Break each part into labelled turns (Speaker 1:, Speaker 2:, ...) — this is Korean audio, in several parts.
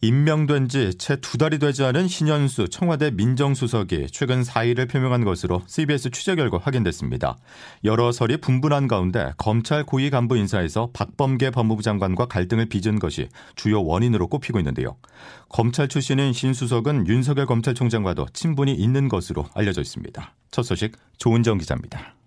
Speaker 1: 임명된 지 채 두 달이 되지 않은 신현수 청와대 민정수석이 최근 사의를 표명한 것으로 CBS 취재 결과 확인됐습니다. 여러 설이 분분한 가운데 검찰 고위 간부 인사에서 박범계 법무부 장관과 갈등을 빚은 것이 주요 원인으로 꼽히고 있는데요. 검찰 출신인 신 수석은 윤석열 검찰총장과도 친분이 있는 것으로 알려져 있습니다. 첫 소식 조은정 기자입니다.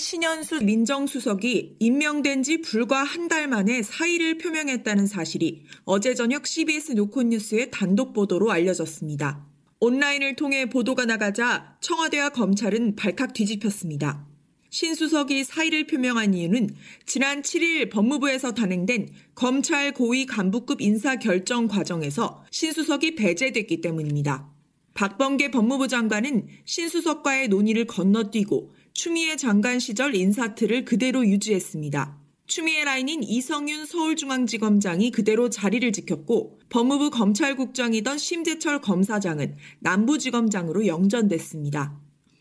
Speaker 2: 신현수 민정수석이 임명된 지 불과 한 달 만에 사의를 표명했다는 사실이 어제 저녁 CBS 노컷뉴스의 단독 보도로 알려졌습니다. 온라인을 통해 보도가 나가자 청와대와 검찰은 발칵 뒤집혔습니다. 신 수석이 사의를 표명한 이유는 지난 7일 법무부에서 단행된 검찰 고위 간부급 인사 결정 과정에서 신 수석이 배제됐기 때문입니다. 박범계 법무부 장관은 신 수석과의 논의를 건너뛰고 추미애 장관 시절 인사틀을 그대로 유지했습니다. 추미애 라인인 이성윤 서울중앙지검장이 그대로 자리를 지켰고 법무부 검찰국장이던 심재철 검사장은 남부지검장으로 영전됐습니다.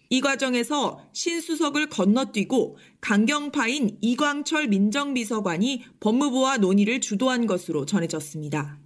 Speaker 2: 이 과정에서 신수석을 건너뛰고 강경파인 이광철 민정비서관이 법무부와 논의를 주도한 것으로 전해졌습니다.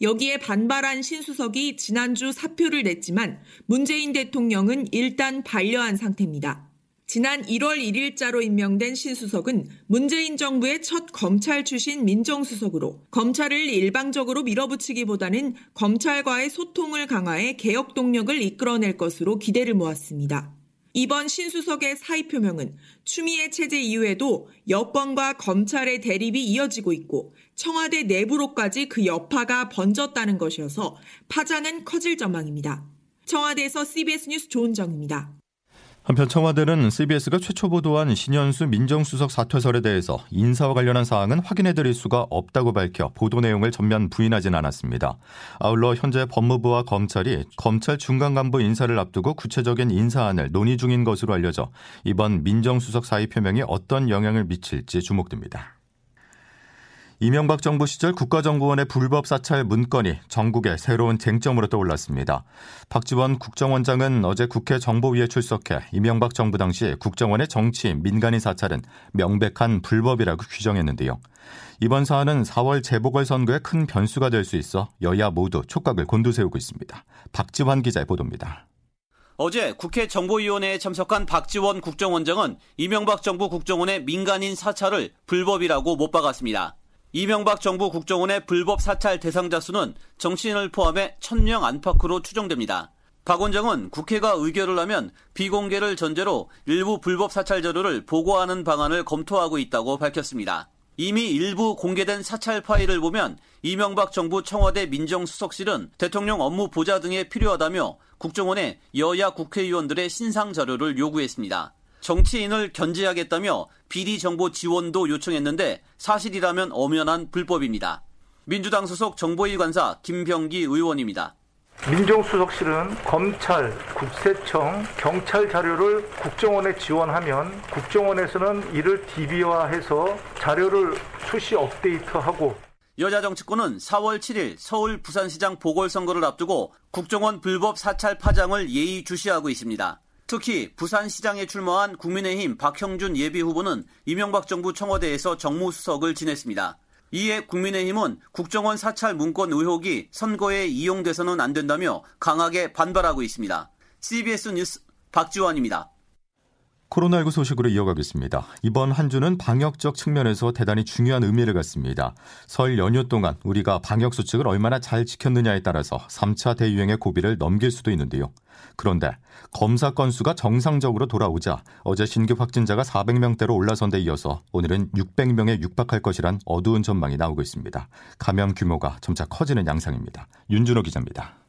Speaker 2: 여기에 반발한 신수석이 지난주 사표를 냈지만 문재인 대통령은 일단 반려한 상태입니다. 지난 1월 1일자로 임명된 신수석은 문재인 정부의 첫 검찰 출신 민정수석으로 검찰을 일방적으로 밀어붙이기보다는 검찰과의 소통을 강화해 개혁 동력을 이끌어낼 것으로 기대를 모았습니다. 이번 신수석의 사의 표명은 추미애 체제 이후에도 여권과 검찰의 대립이 이어지고 있고 청와대 내부로까지 그 여파가 번졌다는 것이어서 파장은 커질 전망입니다. 청와대에서 CBS 뉴스 조은정입니다.
Speaker 1: 한편 청와대는 CBS가 최초 보도한 신현수 민정수석 사퇴설에 대해서 인사와 관련한 사항은 확인해드릴 수가 없다고 밝혀 보도 내용을 전면 부인하진 않았습니다. 아울러 현재 법무부와 검찰이 검찰 중간 간부 인사를 앞두고 구체적인 인사안을 논의 중인 것으로 알려져 이번 민정수석 사의 표명이 어떤 영향을 미칠지 주목됩니다. 이명박 정부 시절 국가정보원의 불법 사찰 문건이 전국의 새로운 쟁점으로 떠올랐습니다. 박지원 국정원장은 어제 국회 정보위에 출석해 이명박 정부 당시 국정원의 정치 민간인 사찰은 명백한 불법이라고 규정했는데요. 이번 사안은 4월 재보궐선거에 큰 변수가 될 수 있어 여야 모두 촉각을 곤두세우고 있습니다. 박지환 기자의 보도입니다.
Speaker 3: 어제 국회 정보위원회에 참석한 박지원 국정원장은 이명박 정부 국정원의 민간인 사찰을 불법이라고 못 박았습니다. 이명박 정부 국정원의 불법 사찰 대상자 수는 정치인을 포함해 1000명 안팎으로 추정됩니다. 박 원장은 국회가 의결을 하면 비공개를 전제로 일부 불법 사찰 자료를 보고하는 방안을 검토하고 있다고 밝혔습니다. 이미 일부 공개된 사찰 파일을 보면 이명박 정부 청와대 민정수석실은 대통령 업무 보좌 등에 필요하다며 국정원에 여야 국회의원들의 신상 자료를 요구했습니다. 정치인을 견제하겠다며 비리 정보 지원도 요청했는데 사실이라면 엄연한 불법입니다. 민주당 소속 정보위 관사 김병기 의원입니다.
Speaker 4: 민정수석실은 검찰, 국세청, 경찰 자료를 국정원에 지원하면 국정원에서는 이를 DB화해서 자료를 수시 업데이트하고
Speaker 3: 여자 정치권은 4월 7일 서울 부산시장 보궐선거를 앞두고 국정원 불법 사찰 파장을 예의주시하고 있습니다. 특히 부산시장에 출마한 국민의힘 박형준 예비후보는 이명박 정부 청와대에서 정무수석을 지냈습니다. 이에 국민의힘은 국정원 사찰 문건 의혹이 선거에 이용돼서는 안 된다며 강하게 반발하고 있습니다. CBS 뉴스 박지원입니다.
Speaker 1: 코로나19 소식으로 이어가겠습니다. 이번 한 주는 방역적 측면에서 대단히 중요한 의미를 갖습니다. 설 연휴 동안 우리가 방역 수칙을 얼마나 잘 지켰느냐에 따라서 3차 대유행의 고비를 넘길 수도 있는데요. 그런데 검사 건수가 정상적으로 돌아오자 어제 신규 확진자가 400명대로 올라선 데 이어서 오늘은 600명에 육박할 것이란 어두운 전망이 나오고 있습니다. 감염 규모가 점차 커지는 양상입니다. 윤준호 기자입니다.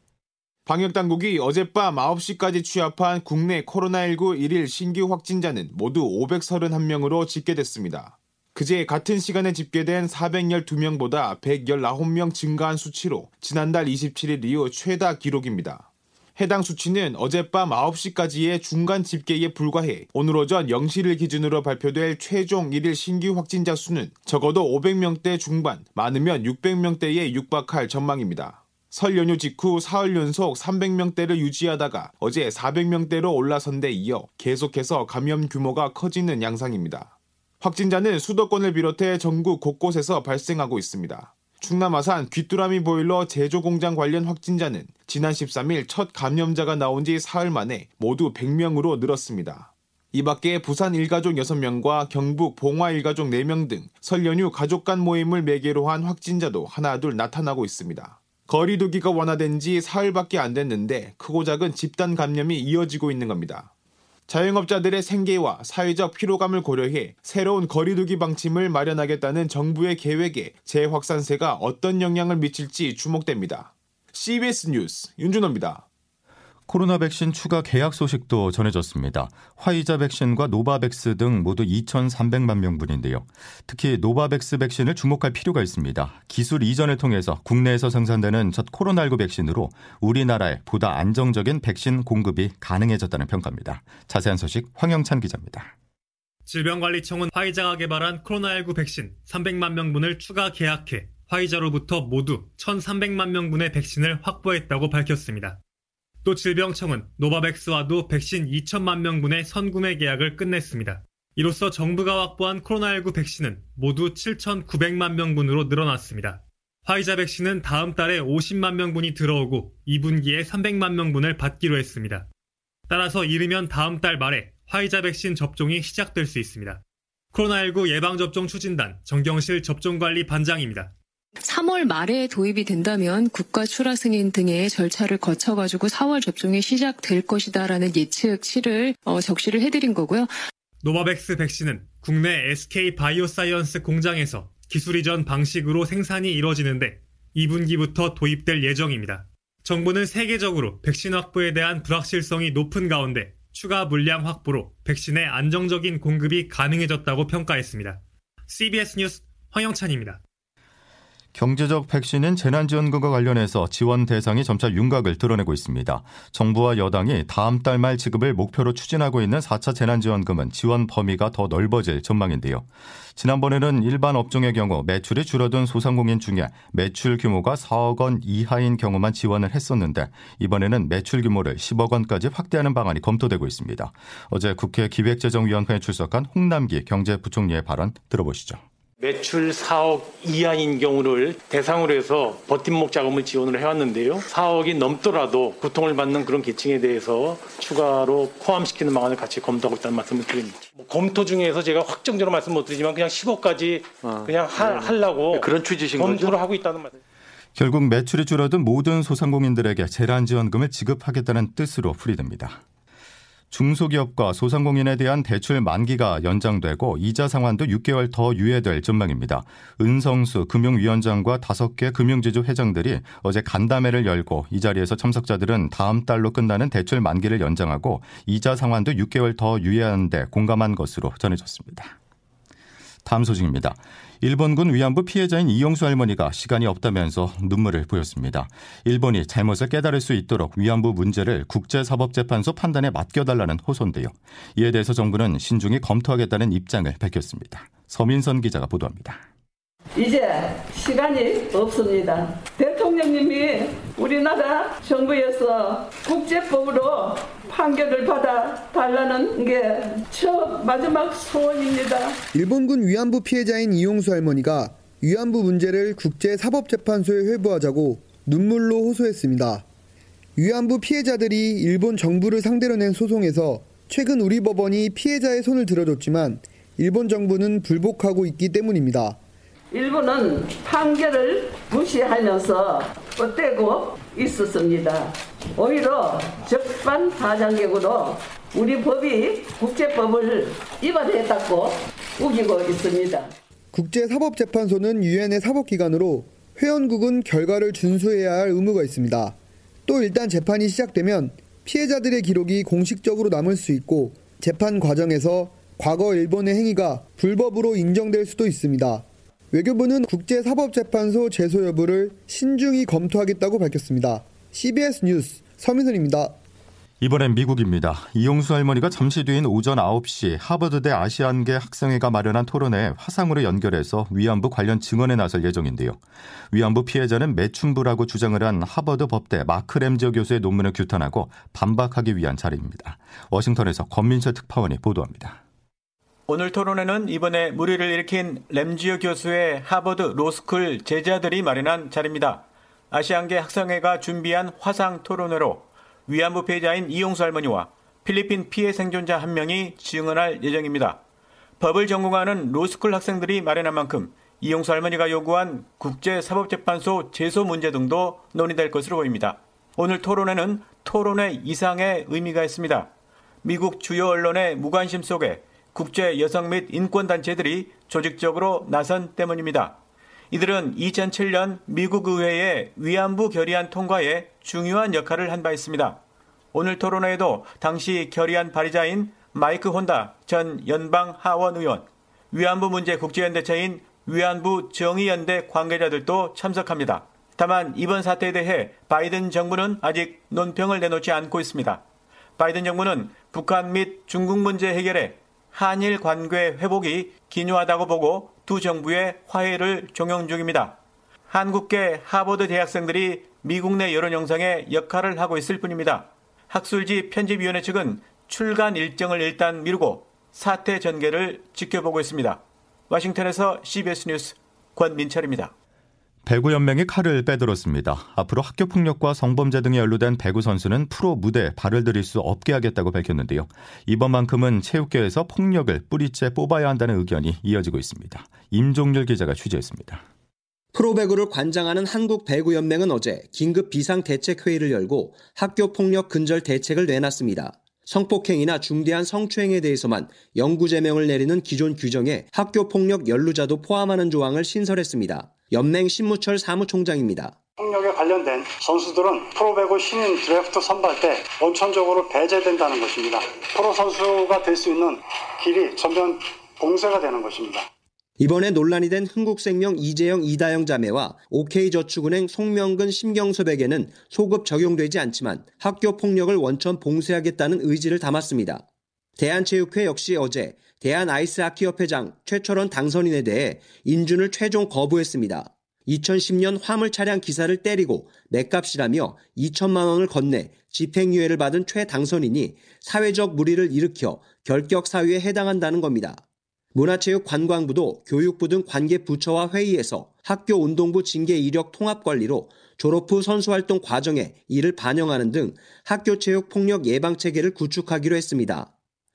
Speaker 5: 방역당국이 어젯밤 9시까지 취합한 국내 코로나19 1일 신규 확진자는 모두 531명으로 집계됐습니다. 그제 같은 시간에 집계된 412명보다 119명 증가한 수치로 지난달 27일 이후 최다 기록입니다. 해당 수치는 어젯밤 9시까지의 중간 집계에 불과해 오늘 오전 0시를 기준으로 발표될 최종 1일 신규 확진자 수는 적어도 500명대 중반, 많으면 600명대에 육박할 전망입니다. 설 연휴 직후 사흘 연속 300명대를 유지하다가 어제 400명대로 올라선 데 이어 계속해서 감염 규모가 커지는 양상입니다. 확진자는 수도권을 비롯해 전국 곳곳에서 발생하고 있습니다. 충남 아산 귀뚜라미 보일러 제조 공장 관련 확진자는 지난 13일 첫 감염자가 나온 지 사흘 만에 모두 100명으로 늘었습니다. 이 밖에 부산 일가족 6명과 경북 봉화 일가족 4명 등 설 연휴 가족 간 모임을 매개로 한 확진자도 하나둘 나타나고 있습니다. 거리두기가 완화된 지 사흘밖에 안 됐는데 크고 작은 집단 감염이 이어지고 있는 겁니다. 자영업자들의 생계와 사회적 피로감을 고려해 새로운 거리두기 방침을 마련하겠다는 정부의 계획에 재확산세가 어떤 영향을 미칠지 주목됩니다. CBS 뉴스 윤준호입니다.
Speaker 1: 코로나 백신 추가 계약 소식도 전해졌습니다. 화이자 백신과 노바백스 등 모두 2,300만 명분인데요. 특히 노바백스 백신을 주목할 필요가 있습니다. 기술 이전을 통해서 국내에서 생산되는 첫 코로나19 백신으로 우리나라에 보다 안정적인 백신 공급이 가능해졌다는 평가입니다. 자세한 소식 황영찬 기자입니다.
Speaker 6: 질병관리청은 화이자가 개발한 코로나19 백신 300만 명분을 추가 계약해 화이자로부터 모두 1,300만 명분의 백신을 확보했다고 밝혔습니다. 또 질병청은 노바백스와도 백신 2천만 명분의 선구매 계약을 끝냈습니다. 이로써 정부가 확보한 코로나19 백신은 모두 7,900만 명분으로 늘어났습니다. 화이자 백신은 다음 달에 50만 명분이 들어오고 2분기에 300만 명분을 받기로 했습니다. 따라서 이르면 다음 달 말에 화이자 백신 접종이 시작될 수 있습니다. 코로나19 예방접종 추진단 정경실 접종관리 반장입니다.
Speaker 7: 3월 말에 도입이 된다면 국가 출하 승인 등의 절차를 거쳐가지고 4월 접종이 시작될 것이다라는 예측치를 어, 적시를 해드린 거고요.
Speaker 6: 노바백스 백신은 국내 SK 바이오사이언스 공장에서 기술 이전 방식으로 생산이 이뤄지는데 2분기부터 도입될 예정입니다. 정부는 세계적으로 백신 확보에 대한 불확실성이 높은 가운데 추가 물량 확보로 백신의 안정적인 공급이 가능해졌다고 평가했습니다. CBS 뉴스 황영찬입니다.
Speaker 1: 경제적 백신은 재난지원금과 관련해서 지원 대상이 점차 윤곽을 드러내고 있습니다. 정부와 여당이 다음 달 말 지급을 목표로 추진하고 있는 4차 재난지원금은 지원 범위가 더 넓어질 전망인데요. 지난번에는 일반 업종의 경우 매출이 줄어든 소상공인 중에 매출 규모가 4억 원 이하인 경우만 지원을 했었는데 이번에는 매출 규모를 10억 원까지 확대하는 방안이 검토되고 있습니다. 어제 국회 기획재정위원회에 출석한 홍남기 경제부총리의 발언 들어보시죠.
Speaker 8: 매출 4억 이하인 경우를 대상으로 해서 버팀목 자금을 지원을 해왔는데요. 4억이 넘더라도 고통을 받는 그런 계층에 대해서 추가로 포함시키는 방안을 같이 검토하고 있다는 말씀을 드립니다. 뭐 검토 중에서 제가 확정적으로 말씀 못 드리지만 그냥 10억까지 아, 그냥 하, 네. 하려고 그런 취지신 검토를 거죠? 하고 있다는 말씀.
Speaker 1: 결국 매출이 줄어든 모든 소상공인들에게 재난지원금을 지급하겠다는 뜻으로 풀이됩니다. 중소기업과 소상공인에 대한 대출 만기가 연장되고 이자 상환도 6개월 더 유예될 전망입니다. 은성수 금융위원장과 다섯 개 금융지주 회장들이 어제 간담회를 열고 이 자리에서 참석자들은 다음 달로 끝나는 대출 만기를 연장하고 이자 상환도 6개월 더 유예하는데 공감한 것으로 전해졌습니다. 다음 소식입니다. 일본군 위안부 피해자인 이용수 할머니가 시간이 없다면서 눈물을 보였습니다. 일본이 잘못을 깨달을 수 있도록 위안부 문제를 국제사법재판소 판단에 맡겨달라는 호소인데요. 이에 대해서 정부는 신중히 검토하겠다는 입장을 밝혔습니다. 서민선 기자가 보도합니다.
Speaker 9: 이제 시간이 없습니다. 대통령님이 우리나라 정부에서 국제법으로 판결을 받아 달라는 게 첫 마지막 소원입니다.
Speaker 10: 일본군 위안부 피해자인 이용수 할머니가 위안부 문제를 국제사법재판소에 회부하자고 눈물로 호소했습니다. 위안부 피해자들이 일본 정부를 상대로 낸 소송에서 최근 우리 법원이 피해자의 손을 들어줬지만 일본 정부는 불복하고 있기 때문입니다.
Speaker 9: 일본은 판결을 무시하면서 뻗대고 있었습니다. 오히려 적반하장격으로 우리 법이 국제법을 위반했다고 우기고 있습니다.
Speaker 10: 국제사법재판소는 유엔의 사법기관으로 회원국은 결과를 준수해야 할 의무가 있습니다. 또 일단 재판이 시작되면 피해자들의 기록이 공식적으로 남을 수 있고 재판 과정에서 과거 일본의 행위가 불법으로 인정될 수도 있습니다. 외교부는 국제사법재판소 제소 여부를 신중히 검토하겠다고 밝혔습니다. CBS 뉴스 서민선입니다.
Speaker 1: 이번엔 미국입니다. 이용수 할머니가 잠시 뒤인 오전 9시 하버드대 아시안계 학생회가 마련한 토론회 화상으로 연결해서 위안부 관련 증언에 나설 예정인데요. 위안부 피해자는 매춘부라고 주장을 한 하버드 법대 마크 램지어 교수의 논문을 규탄하고 반박하기 위한 자리입니다. 워싱턴에서 권민철 특파원이 보도합니다.
Speaker 11: 오늘 토론회는 이번에 물의를 일으킨 램지어 교수의 하버드 로스쿨 제자들이 마련한 자리입니다. 아시안계 학생회가 준비한 화상 토론회로 위안부 피해자인 이용수 할머니와 필리핀 피해 생존자 한 명이 증언할 예정입니다. 법을 전공하는 로스쿨 학생들이 마련한 만큼 이용수 할머니가 요구한 국제사법재판소 제소 문제 등도 논의될 것으로 보입니다. 오늘 토론회는 토론회 이상의 의미가 있습니다. 미국 주요 언론의 무관심 속에 국제 여성 및 인권단체들이 조직적으로 나선 때문입니다. 이들은 2007년 미국 의회의 위안부 결의안 통과에 중요한 역할을 한 바 있습니다. 오늘 토론회에도 당시 결의안 발의자인 마이크 혼다 전 연방 하원 의원, 위안부 문제 국제연대체인 위안부 정의연대 관계자들도 참석합니다. 다만 이번 사태에 대해 바이든 정부는 아직 논평을 내놓지 않고 있습니다. 바이든 정부는 북한 및 중국 문제 해결에 한일 관계 회복이 기묘하다고 보고 두 정부의 화해를 종용 중입니다. 한국계 하버드 대학생들이 미국 내 여론 형성에 역할을 하고 있을 뿐입니다. 학술지 편집위원회 측은 출간 일정을 일단 미루고 사태 전개를 지켜보고 있습니다. 와싱턴에서 CBS 뉴스 권민철입니다.
Speaker 1: 배구 연맹이 칼을 빼들었습니다. 앞으로 학교 폭력과 성범죄 등에 연루된 배구 선수는 프로 무대에 발을 들일 수 없게 하겠다고 밝혔는데요. 이번만큼은 체육계에서 폭력을 뿌리째 뽑아야 한다는 의견이 이어지고 있습니다. 임종률 기자가 취재했습니다.
Speaker 12: 프로배구를 관장하는 한국배구연맹은 어제 긴급 비상대책회의를 열고 학교 폭력 근절 대책을 내놨습니다. 성폭행이나 중대한 성추행에 대해서만 영구 제명을 내리는 기존 규정에 학교 폭력 연루자도 포함하는 조항을 신설했습니다. 연맹 신무철 사무총장입니다.
Speaker 13: 폭력에 관련된 선수들은 프로배구 신인 드래프트 선발 때 원천적으로 배제된다는 것입니다. 프로 선수가 될 수 있는 길이 전면 봉쇄가 되는 것입니다.
Speaker 12: 이번에 논란이 된 흥국생명 이재영 이다영 자매와 OK저축은행 송명근 심경섭에게는 소급 적용되지 않지만 학교 폭력을 원천 봉쇄하겠다는 의지를 담았습니다. 대한체육회 역시 어제 대한 아이스하키협회장 최철원 당선인에 대해 인준을 최종 거부했습니다. 2010년 화물 차량 기사를 때리고 맥값이라며 2천만 원을 건네 집행유예를 받은 최 당선인이 사회적 무리를 일으켜 결격 사유에 해당한다는 겁니다. 문화체육관광부도 교육부 등 관계 부처와 회의에서 학교 운동부 징계 이력 통합 관리로 졸업 후 선수활동 과정에 이를 반영하는 등 학교 체육 폭력 예방 체계를 구축하기로 했습니다.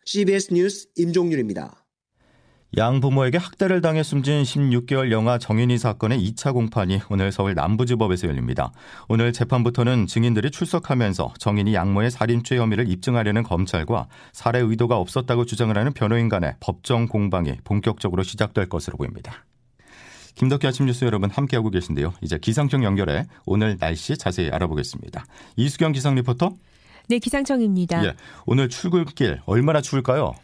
Speaker 12: CBS 뉴스 임종률입니다.
Speaker 1: 양 부모에게 학대를 당해 숨진 16개월 영아 정인이 사건의 2차 공판이 오늘 서울 남부지법에서 열립니다. 오늘 재판부터는 증인들이 출석하면서 정인이 양모의 살인죄 혐의를 입증하려는 검찰과 살해 의도가 없었다고 주장을 하는 변호인 간의 법정 공방이 본격적으로 시작될 것으로 보입니다. 김덕기 아침 뉴스 여러분 함께하고 계신데요. 이제 기상청 연결해 오늘 날씨 자세히 알아보겠습니다. 이수경 기상 리포터.
Speaker 14: 네, 기상청입니다.
Speaker 1: 예, 오늘 출근길 얼마나 추울까요?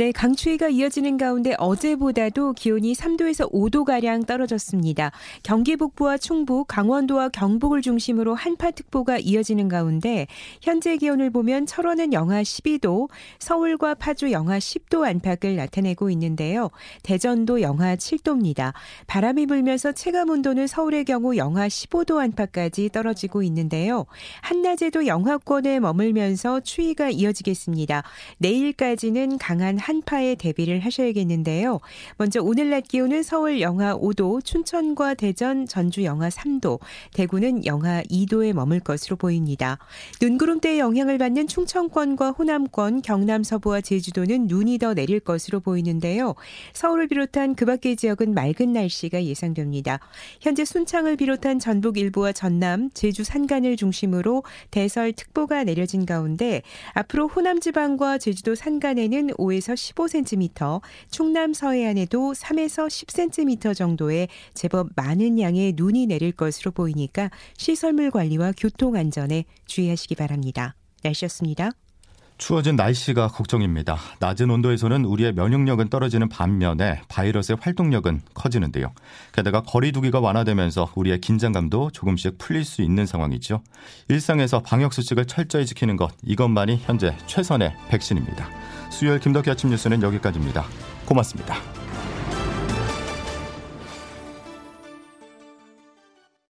Speaker 14: 네, 강추위가 이어지는 가운데 어제보다도 기온이 3도에서 5도 가량 떨어졌습니다. 경기 북부와 충북, 강원도와 경북을 중심으로 한파특보가 이어지는 가운데 현재 기온을 보면 철원은 영하 12도, 서울과 파주 영하 10도 안팎을 나타내고 있는데요. 대전도 영하 7도입니다. 바람이 불면서 체감 온도는 서울의 경우 영하 15도 안팎까지 떨어지고 있는데요. 한낮에도 영하권에 머물면서 추위가 이어지겠습니다. 내일까지는 강한 한 파에 대비를 하셔야겠는데요. 먼저 오늘 낮 기온은 서울 영하 5도, 춘천과 대전, 전주 영하 3도, 대구는 영하 2도에 머물 것으로 보입니다. 눈구름대의 영향을 받는 충청권과 호남권, 경남 서부와 제주도는 눈이 더 내릴 것으로 보이는데요. 서울을 비롯한 그 밖의 지역은 맑은 날씨가 예상됩니다. 현재 순창을 비롯한 전북 일부와 전남, 제주 산간을 중심으로 대설 특보가 내려진 가운데 앞으로 호남 지방과 제주도 산간에는 5 에서 15cm, 충남 서해안에도 3에서 10cm 정도의 제법 많은 양의 눈이 내릴 것으로 보이니까 시설물 관리와 교통 안전에 주의하시기 바랍니다. 날씨였습니다.
Speaker 1: 추워진 날씨가 걱정입니다. 낮은 온도에서는 우리의 면역력은 떨어지는 반면에 바이러스의 활동력은 커지는데요. 게다가 거리두기가 완화되면서 우리의 긴장감도 조금씩 풀릴 수 있는 상황이죠. 일상에서 방역 수칙을 철저히 지키는 것 이것만이 현재 최선의 백신입니다. 수요일 김덕기 아침 뉴스는 여기까지입니다. 고맙습니다.